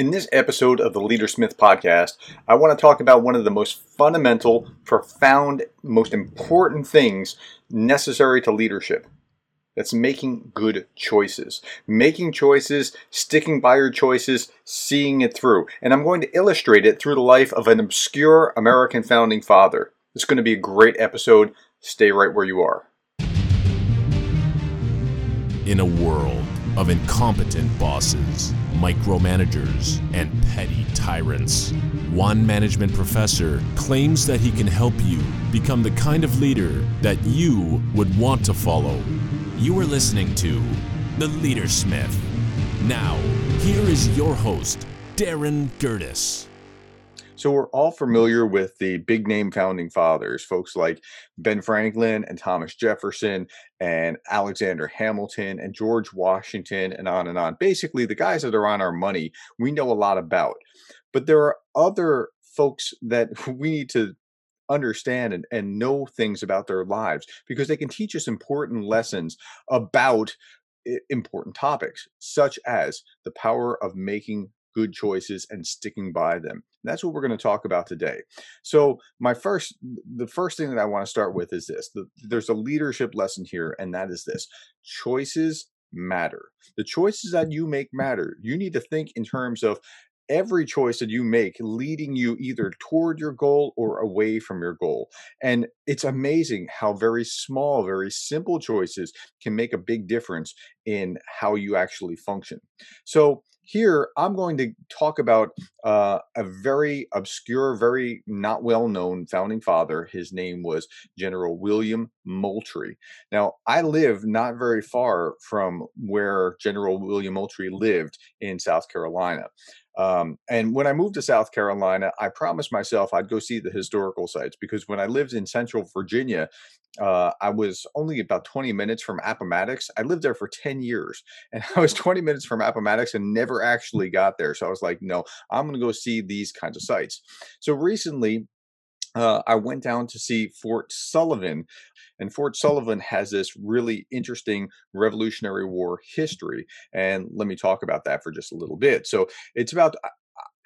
In this episode of the Leadersmith podcast, I want to talk about one of the most fundamental, profound, most important things necessary to leadership. That's making good choices. Making choices, sticking by your choices, seeing it through. And I'm going to illustrate it through the life of an obscure American founding father. It's going to be a great episode. Stay right where you are. In a world of incompetent bosses, micromanagers, and petty tyrants. One management professor claims that he can help you become the kind of leader that you would want to follow. You are listening to The Leadersmith. Now, here is your host, Darin Gerdes. So we're all familiar with the big name founding fathers, folks like Ben Franklin and Thomas Jefferson and Alexander Hamilton and George Washington and on and on. Basically, the guys that are on our money, we know a lot about. But there are other folks that we need to understand and, and know things about their lives because they can teach us important lessons about important topics, such as the power of making good choices and sticking by them. That's what we're going to talk about today. So, my first, the first thing that I want to start with is this: the, there's a leadership lesson here, and that is this: choices matter. The choices that you make matter. You need to think in terms of every choice that you make leading you either toward your goal or away from your goal. And it's amazing how very small, very simple choices can make a big difference in how you actually function. So, here, I'm going to talk about uh, a very obscure, very not well known founding father. His name was General William Moultrie. Now, I live not very far from where General William Moultrie lived in South Carolina. Um, and when I moved to South Carolina, I promised myself I'd go see the historical sites because when I lived in Central Virginia, uh, I was only about 20 minutes from Appomattox. I lived there for 10 years and I was 20 minutes from Appomattox and never actually got there. So I was like, no, I'm going to go see these kinds of sites. So recently, uh, I went down to see Fort Sullivan, and Fort Sullivan has this really interesting Revolutionary War history. And let me talk about that for just a little bit. So it's about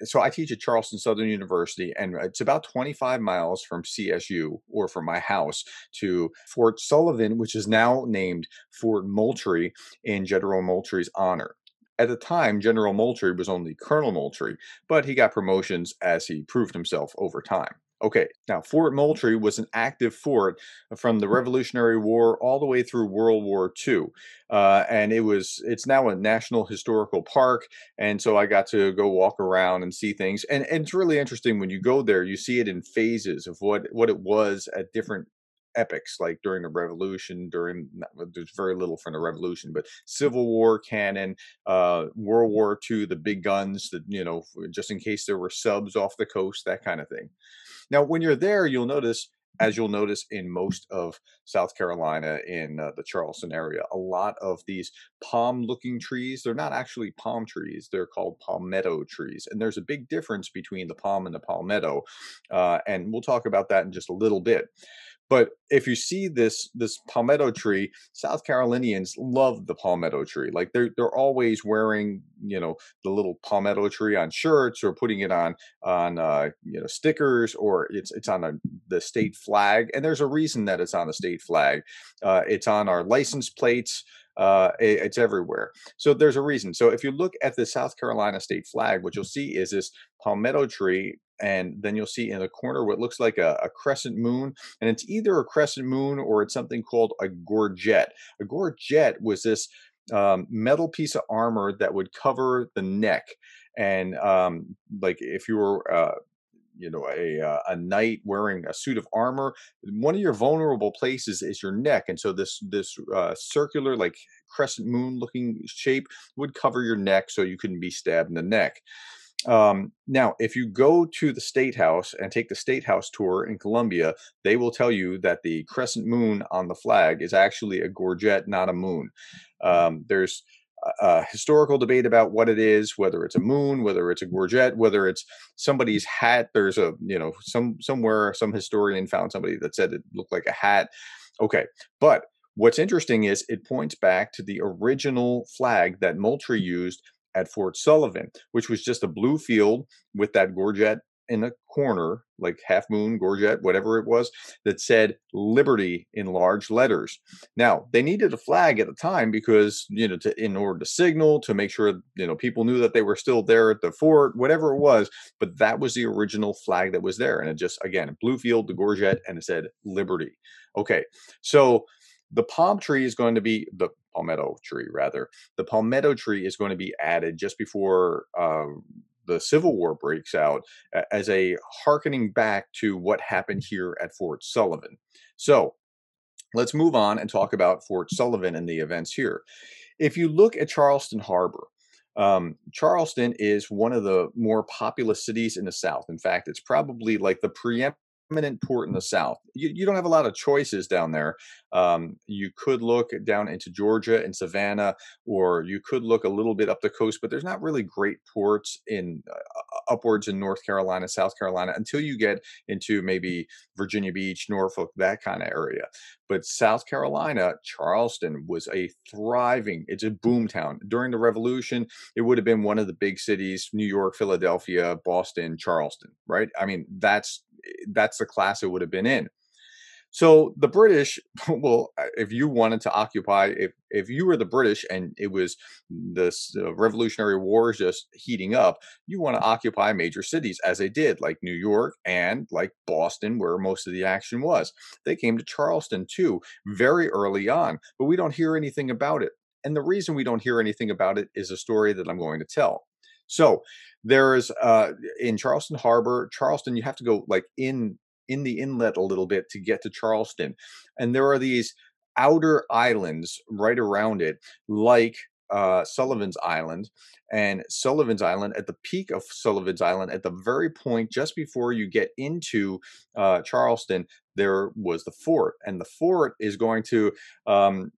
so I teach at Charleston Southern University, and it's about 25 miles from CSU or from my house to Fort Sullivan, which is now named Fort Moultrie in General Moultrie's honor. At the time, General Moultrie was only Colonel Moultrie, but he got promotions as he proved himself over time. Okay, now Fort Moultrie was an active fort from the Revolutionary War all the way through World War II, uh, and it was it's now a national historical park. And so I got to go walk around and see things, and, and it's really interesting when you go there. You see it in phases of what what it was at different epics like during the revolution during there's very little from the revolution but civil war cannon uh world war ii the big guns that you know just in case there were subs off the coast that kind of thing now, when you're there, you'll notice, as you'll notice in most of South Carolina, in uh, the Charleston area, a lot of these palm looking trees, they're not actually palm trees, they're called palmetto trees. And there's a big difference between the palm and the palmetto. Uh, and we'll talk about that in just a little bit. But if you see this this palmetto tree, South Carolinians love the palmetto tree. Like they're they're always wearing you know the little palmetto tree on shirts or putting it on on uh, you know stickers or it's it's on a, the state flag. And there's a reason that it's on the state flag. Uh, it's on our license plates. Uh, it, it's everywhere. So there's a reason. So if you look at the South Carolina state flag, what you'll see is this palmetto tree and then you'll see in the corner what looks like a, a, crescent moon and it's either a crescent moon or it's something called a gorget. A gorget was this um, metal piece of armor that would cover the neck and um, like if you were uh, you know a uh, a knight wearing a suit of armor one of your vulnerable places is your neck and so this this uh, circular like crescent moon looking shape would cover your neck so you couldn't be stabbed in the neck um, now, if you go to the State House and take the State House tour in Columbia, they will tell you that the crescent moon on the flag is actually a gorget, not a moon. Um, there's a historical debate about what it is, whether it's a moon, whether it's a gorget, whether it's somebody's hat. There's a, you know, some somewhere some historian found somebody that said it looked like a hat. Okay, but what's interesting is it points back to the original flag that Moultrie used at Fort Sullivan, which was just a blue field with that gorget in a corner, like half moon, gorget, whatever it was, that said Liberty in large letters. Now, they needed a flag at the time because, you know, to in order to signal, to make sure, you know, people knew that they were still there at the fort, whatever it was. But that was the original flag that was there. And it just, again, blue field, the gorget, and it said Liberty. Okay. So the palm tree is going to be the palmetto tree, rather. The palmetto tree is going to be added just before. Um, the Civil War breaks out as a harkening back to what happened here at Fort Sullivan. So let's move on and talk about Fort Sullivan and the events here. If you look at Charleston Harbor, um, Charleston is one of the more populous cities in the South. In fact, it's probably like the preeminent prominent port in the south. You, you, don't have a lot of choices down there. Um, you could look down into Georgia and Savannah, or you could look a little bit up the coast, but there's not really great ports in uh, upwards in North Carolina, South Carolina, until you get into maybe Virginia Beach, Norfolk, that kind of area. But South Carolina, Charleston was a thriving, it's a boom town. During the Revolution, it would have been one of the big cities New York, Philadelphia, Boston, Charleston, right? I mean, that's that's the class it would have been in. So the British, well, uh, if you wanted to occupy, if if you were the British and it was this uh, Revolutionary Wars just heating up, you want to occupy major cities as they did, like New York and like Boston, where most of the action was. They came to Charleston too, very early on, but we don't hear anything about it. And the reason we don't hear anything about it is a story that I'm going to tell. So there's uh, in Charleston Harbor, Charleston, you have to go like in in the inlet a little bit to get to Charleston, and there are these outer islands right around it, like uh, Sullivan's Island. And Sullivan's Island, at the peak of Sullivan's Island, at the very point just before you get into uh, Charleston, there was the fort. And the fort is going to um,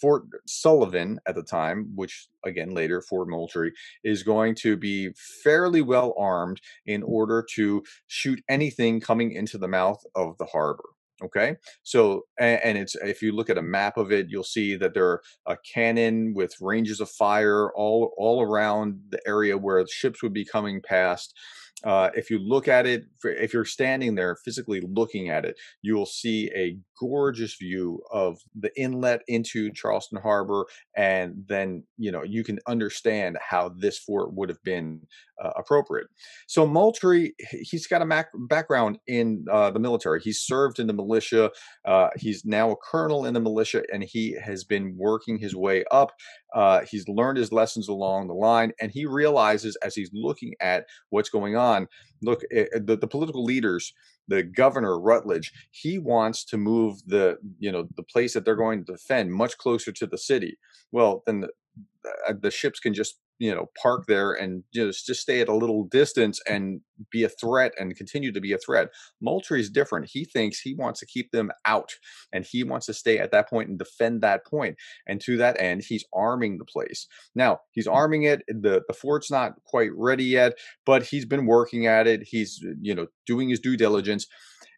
Fort Sullivan at the time, which again later Fort Moultrie, is going to be fairly well armed in order to shoot anything coming into the mouth of the harbor. Okay, so and, it's if you look at a map of it, you'll see that there are a cannon with ranges of fire all all around the area where ships would be coming past. Uh, if you look at it, if you're standing there physically looking at it, you will see a gorgeous view of the inlet into Charleston Harbor, and then you know you can understand how this fort would have been uh, appropriate. So Moultrie, he's got a mac- background in uh, the military. He's served in the militia. Uh, he's now a colonel in the militia, and he has been working his way up. Uh, he's learned his lessons along the line, and he realizes as he's looking at what's going on. Look, eh, eh, the, the political leaders the governor Rutledge, he wants to move the you know the place that they're going to defend much closer to the city. Well, then the, the ships can just you know park there and just just stay at a little distance and be a threat and continue to be a threat. Moultrie is different. He thinks he wants to keep them out and he wants to stay at that point and defend that point. And to that end, he's arming the place. Now he's mm. arming it. The the fort's not quite ready yet, but he's been working at it. He's you know doing his due diligence.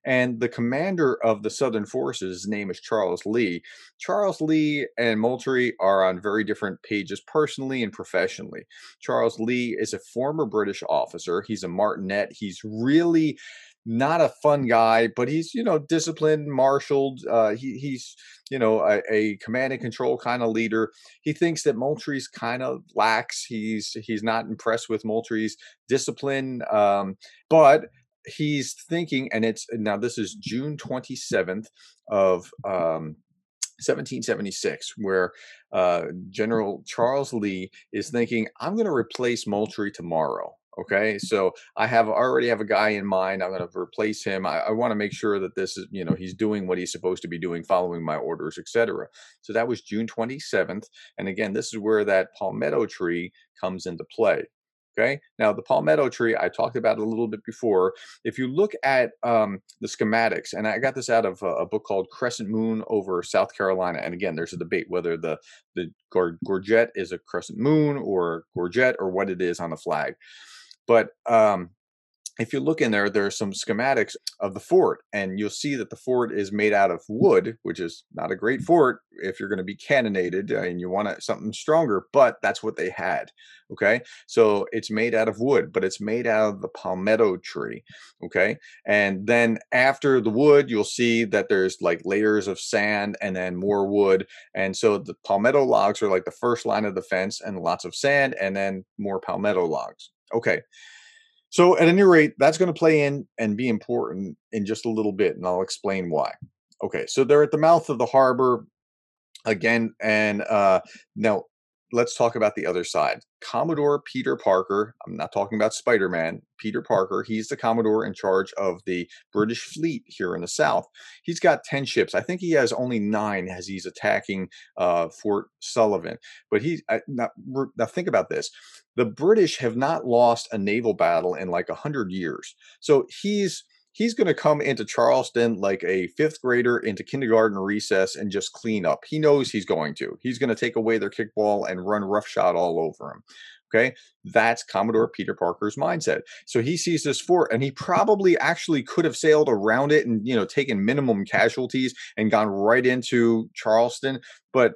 And the commander of the Southern forces, his name is Charles Lee. Charles Lee and Moultrie are on very different pages personally and professionally. Charles Lee is a former British officer. He's a martinet. He's really not a fun guy, but he's you know disciplined, marshaled. Uh, he, he's you know a, a, command and control kind of leader. He thinks that Moultrie's kind of lax. He's he's not impressed with Moultrie's discipline, um, but he's thinking, and it's now this is June 27th of um, 1776, where uh, General Charles Lee is thinking, I'm going to replace Moultrie tomorrow. Okay, so I have already have a guy in mind. I'm going to replace him. I, I want to make sure that this is, you know, he's doing what he's supposed to be doing, following my orders, etc. So that was June 27th, and again, this is where that palmetto tree comes into play. Okay. Now, the palmetto tree, I talked about a little bit before. If you look at um, the schematics, and I got this out of a, a, book called Crescent Moon over South Carolina. And again, there's a debate whether the, the gorget is a crescent moon or gorget or what it is on the flag. But um, if you look in there, there are some schematics of the fort, and you'll see that the fort is made out of wood, which is not a great fort if you're going to be cannonaded uh, and you want something stronger, but that's what they had. Okay. So it's made out of wood, but it's made out of the palmetto tree. Okay. And then after the wood, you'll see that there's like layers of sand and then more wood. And so the palmetto logs are like the first line of the fence and lots of sand and then more palmetto logs. Okay. So at any rate, that's going to play in and be important in just a little bit, and I'll explain why. Okay, so they're at the mouth of the harbor again, and uh, now let's talk about the other side. Commodore Peter Parker, I'm not talking about Spider Man, Peter Parker, he's the Commodore in charge of the British fleet here in the South. He's got 10 ships. I think he has only nine as he's attacking uh, Fort Sullivan. But he, now, now think about this the British have not lost a naval battle in like 100 years. So he's he's going to come into Charleston like a fifth grader into kindergarten recess and just clean up. He knows he's going to. He's going to take away their kickball and run roughshod all over him. Okay. That's Commodore Peter Parker's mindset. So he sees this fort and he probably actually could have sailed around it and, you know, taken minimum casualties and gone right into Charleston. But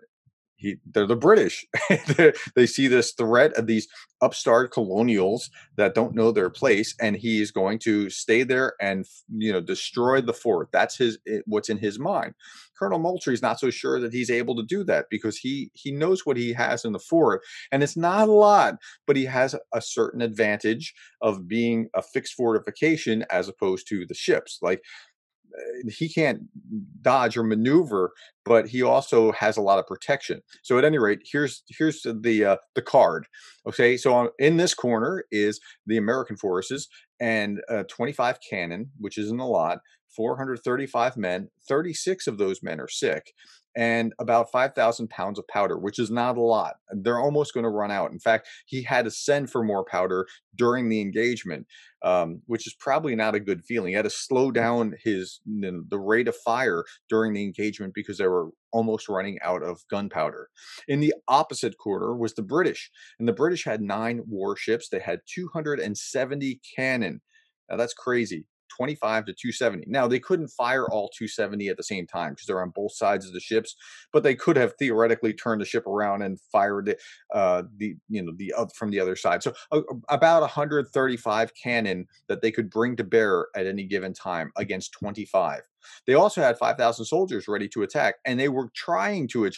he they're the British. they see this threat of these upstart colonials that don't know their place, and he's going to stay there and you know destroy the fort. That's his what's in his mind. Colonel Moultrie is not so sure that he's able to do that because he he knows what he has in the fort, and it's not a lot, but he has a certain advantage of being a fixed fortification as opposed to the ships. Like he can't dodge or maneuver, but he also has a lot of protection. So at any rate, here's here's the uh, the card. Okay, so in this corner is the American forces and uh, 25 cannon, which isn't a lot. 435 men. 36 of those men are sick, and about 5,000 pounds of powder, which is not a lot. They're almost going to run out. In fact, he had to send for more powder during the engagement, um, which is probably not a good feeling. He had to slow down his the rate of fire during the engagement because they were almost running out of gunpowder. In the opposite quarter was the British, and the British had nine warships. They had 270 cannon. Now that's crazy. 25 to 270. Now they couldn't fire all 270 at the same time because they're on both sides of the ships, but they could have theoretically turned the ship around and fired uh, the you know the uh, from the other side. So uh, about 135 cannon that they could bring to bear at any given time against 25. They also had 5,000 soldiers ready to attack, and they were trying to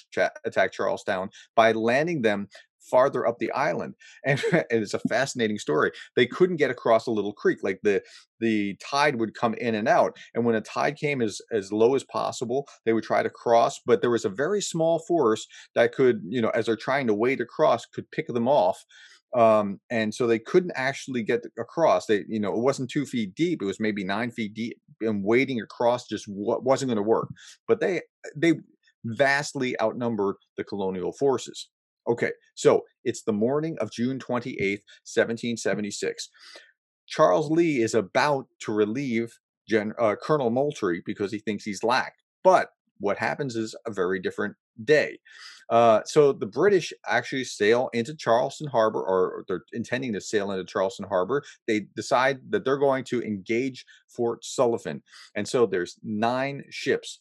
attack Charlestown by landing them farther up the island and, and, it's a fascinating story they couldn't get across a little creek like the the tide would come in and out and when a tide came as as low as possible they would try to cross but there was a very small force that could you know as they're trying to wade across could pick them off um, and so they couldn't actually get across. They, you know, it wasn't two feet deep; it was maybe nine feet deep, and wading across just wasn't going to work. But they they vastly outnumbered the colonial forces. Okay, so it's the morning of June 28th, 1776. Charles Lee is about to relieve Gen- uh, Colonel Moultrie because he thinks he's lacked. But what happens is a very different day. Uh, so the British actually sail into Charleston Harbor, or they're intending to sail into Charleston Harbor. They decide that they're going to engage Fort Sullivan. And so there's nine ships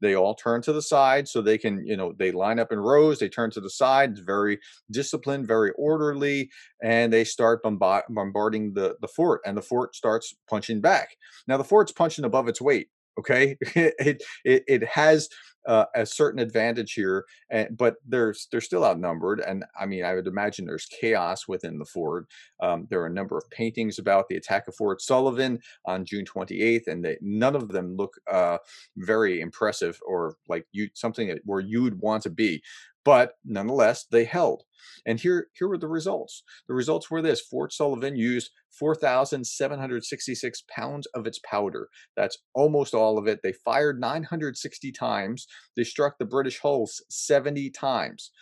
they all turn to the side so they can you know they line up in rows they turn to the side it's very disciplined very orderly and they start bombard- bombarding the the fort and the fort starts punching back. Now the fort's punching above its weight okay it, it it has uh, a certain advantage here, and, but there's they're still outnumbered. And I mean, I would imagine there's chaos within the fort. Um, there are a number of paintings about the attack of Fort Sullivan on June 28th, and they, none of them look uh, very impressive or like you something that, where you would want to be but nonetheless they held and here here were the results the results were this fort sullivan used 4766 pounds of its powder. That's almost all of it. They fired 960 times. They struck the british hulls 70 times.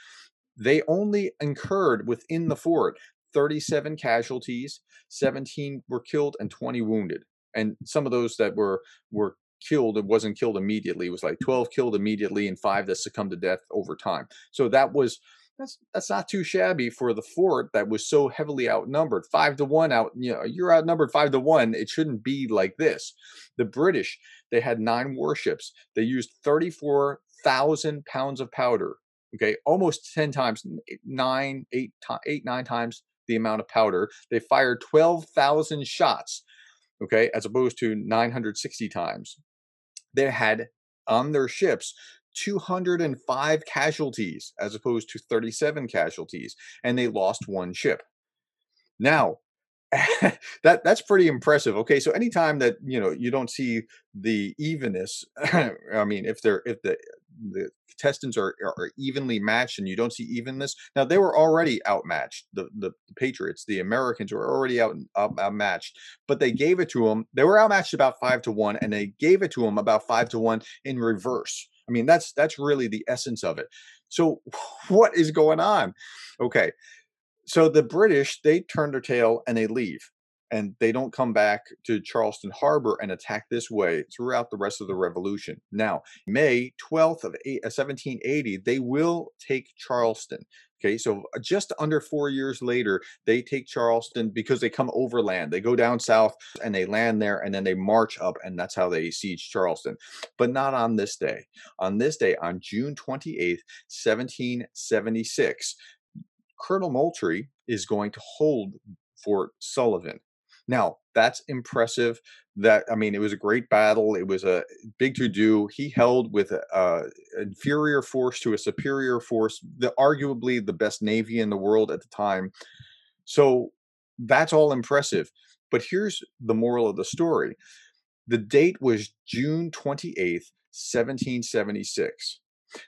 They only incurred within the fort 37 casualties 17 were killed and 20 wounded. And some of those that were were killed it wasn't killed immediately. It was like 12 killed immediately and five that succumbed to death over time. So that was that's that's not too shabby for the fort that was so heavily outnumbered five to one out you know you're outnumbered five to one it shouldn't be like this. The british they had nine warships they used 34000 pounds of powder okay almost 10 times nine eight eight nine times the amount of powder they fired 12000 shots okay as opposed to 960 times. They had on their ships 205 casualties as opposed to 37 casualties, and they lost one ship. Now, that that's pretty impressive. Okay, so anytime that you know you don't see the evenness, I mean, if they're if the the contestants are, are evenly matched and you don't see evenness. Now they were already outmatched. The, the, Patriots, the Americans were already out, out outmatched, but they gave it to them. They were outmatched about five to one, and they gave it to them about five to one in reverse. I mean, that's that's really the essence of it. So what is going on? Okay. So the British, they turn their tail and they leave. And they don't come back to Charleston Harbor and attack this way throughout the rest of the revolution. Now, May 12th of 1780, uh, they will take Charleston. Okay, so uh, just under four years later, they take Charleston because they come overland. They go down south and they land there and then they march up, and that's how they siege Charleston. But not on this day. On this day, on June 28th, 1776, Colonel Moultrie is going to hold Fort Sullivan. Now, that's impressive. That I mean, it was a great battle. It was a big to do. He held with an uh, inferior force to a superior force, the arguably the best navy in the world at the time. So that's all impressive. But here's the moral of the story: the date was June twenty eighth, seventeen seventy six.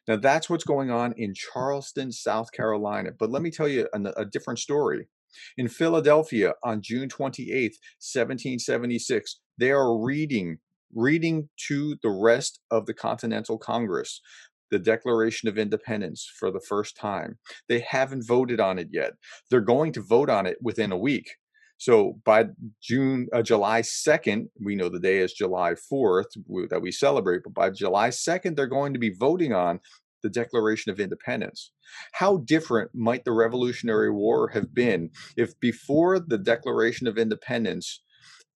Now that's what's going on in Charleston, South Carolina. But let me tell you a, a different story. In Philadelphia on June 28th, 1776, they are reading reading to the rest of the Continental Congress the Declaration of Independence for the first time. They haven't voted on it yet. They're going to vote on it within a week. So by June, uh, July 2nd, we know the day is July 4th that we celebrate, but by July 2nd, they're going to be voting on the Declaration of Independence. How different might the Revolutionary War have been if before the Declaration of Independence,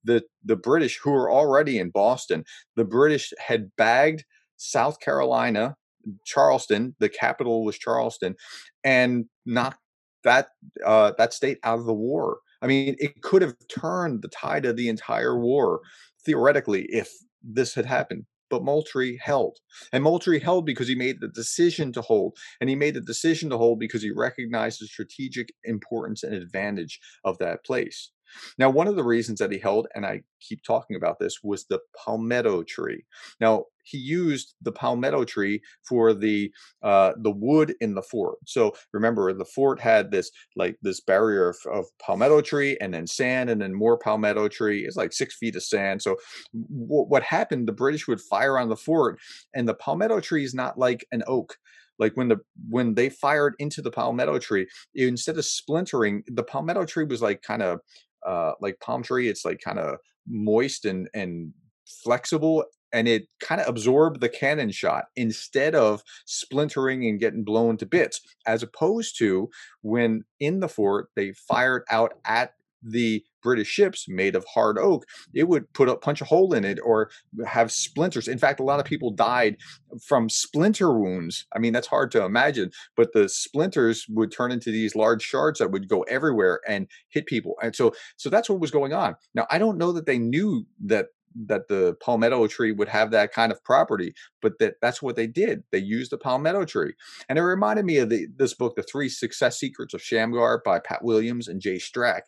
the, the British, who were already in Boston, the British had bagged South Carolina, Charleston, the capital was Charleston, and knocked that uh, that state out of the war. I mean, it could have turned the tide of the entire war theoretically if this had happened but Moultrie held. And Moultrie held because he made the decision to hold. And he made the decision to hold because he recognized the strategic importance and advantage of that place. Now, one of the reasons that he held, and I keep talking about this, was the palmetto tree. Now, he used the palmetto tree for the uh, the wood in the fort. So remember, the fort had this like this barrier of, of, palmetto tree, and then sand, and then more palmetto tree. It's like six feet of sand. So w- what happened? The British would fire on the fort, and the palmetto tree is not like an oak like when the when they fired into the palmetto tree instead of splintering the palmetto tree was like kind of uh, like palm tree. It's like kind of moist and and flexible and it kind of absorbed the cannon shot instead of splintering and getting blown to bits as opposed to when in the fort they fired out at the British ships made of hard oak, it would put a punch a hole in it or have splinters. In fact, a lot of people died from splinter wounds. I mean, that's hard to imagine, but the splinters would turn into these large shards that would go everywhere and hit people. And so, so that's what was going on. Now, I don't know that they knew that that the palmetto tree would have that kind of property, but that that's what they did. They used the palmetto tree, and it reminded me of the, this book, "The Three Success Secrets of Shamgar" by Pat Williams and Jay Strack,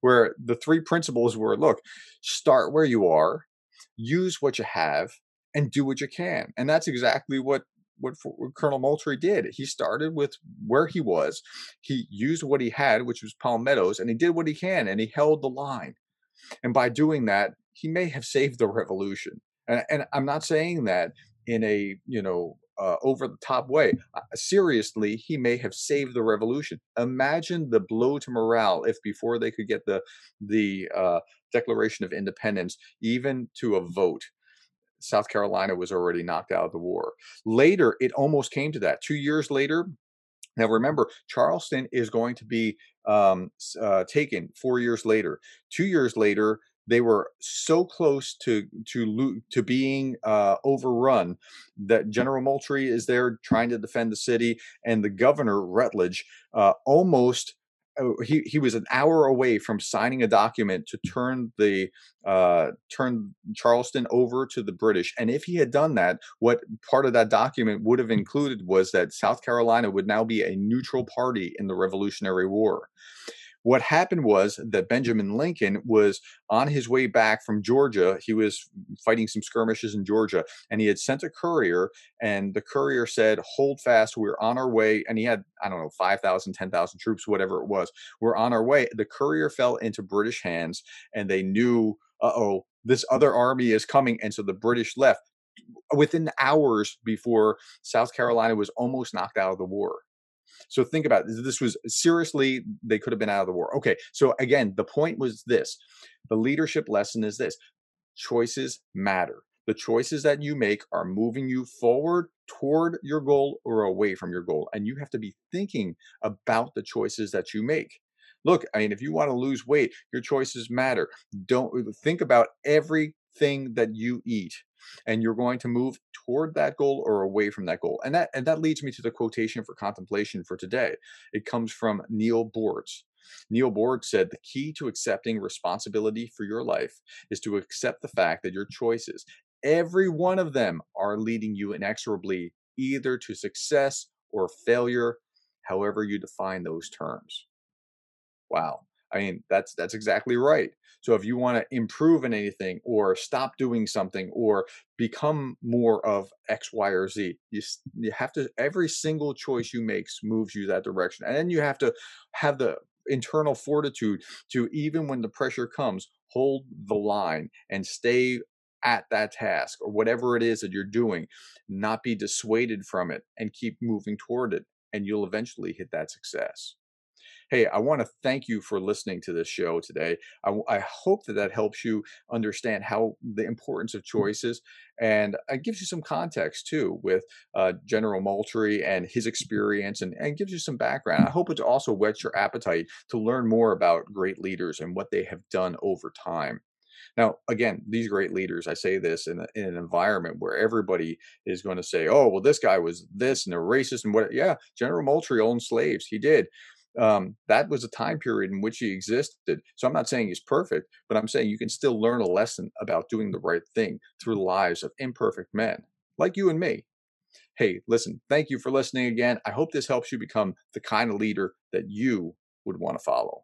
where the three principles were: look, start where you are, use what you have, and do what you can. And that's exactly what what, what, Colonel Moultrie did. He started with where he was. He used what he had, which was palmettos, and he did what he can, and he held the line. And by doing that, he may have saved the revolution. And, and I'm not saying that in a you know uh, over the top way. Uh, seriously, he may have saved the revolution. Imagine the blow to morale if before they could get the the uh, Declaration of Independence, even to a vote, South Carolina was already knocked out of the war. Later, it almost came to that. Two years later, Now, remember, Charleston is going to be um, uh, taken four years later. Two years later, they were so close to to to being uh, overrun that General Moultrie is there trying to defend the city, and the governor Rutledge uh, almost Oh, he he was an hour away from signing a document to turn the uh, turn Charleston over to the British. And if he had done that, what part of that document would have included was that South Carolina would now be a neutral party in the Revolutionary War. What happened was that Benjamin Lincoln was on his way back from Georgia. He was fighting some skirmishes in Georgia, and he had sent a courier, and the courier said, Hold fast, we're on our way. And he had, I don't know, 5,000, 10,000 troops, whatever it was. We're on our way. The courier fell into British hands, and they knew, uh oh, this other army is coming. And so the British left within hours before South Carolina was almost knocked out of the war. So think about it. this was seriously they could have been out of the war. Okay, so again, the point was this. The leadership lesson is this. Choices matter. The choices that you make are moving you forward toward your goal or away from your goal. And you have to be thinking about the choices that you make. Look, I mean, if you want to lose weight, your choices matter. Don't think about everything that you eat and you're going to move toward that goal or away from that goal. And that and that leads me to the quotation for contemplation for today. It comes from Neil Boortz. Neil Boortz said the key to accepting responsibility for your life is to accept the fact that your choices, every one of them, are leading you inexorably either to success or failure, however you define those terms. Wow. I mean, that's that's exactly right. So if you want to improve in anything or stop doing something or become more of X, Y, or Z, you you have to every single choice you make moves you that direction, and then you have to have the internal fortitude to even when the pressure comes, hold the line and stay at that task or whatever it is that you're doing, not be dissuaded from it and keep moving toward it, and you'll eventually hit that success. Hey, I want to thank you for listening to this show today. I, I hope that that helps you understand how the importance of mm. choices and it gives you some context too with uh, General Moultrie and his experience and, and gives you some background. I hope it also whets your appetite to learn more about great leaders and what they have done over time. Now, again, these great leaders, I say this in, a, in, an environment where everybody is going to say, oh, well, this guy was this and a racist and what. Yeah, General Moultrie owned slaves. He did um, that was a time period in which he existed. So I'm not saying he's perfect, but I'm saying you can still learn a lesson about doing the right thing through the lives of imperfect men like you and me. Hey, listen, thank you for listening again. I hope this helps you become the kind of leader that you would want to follow.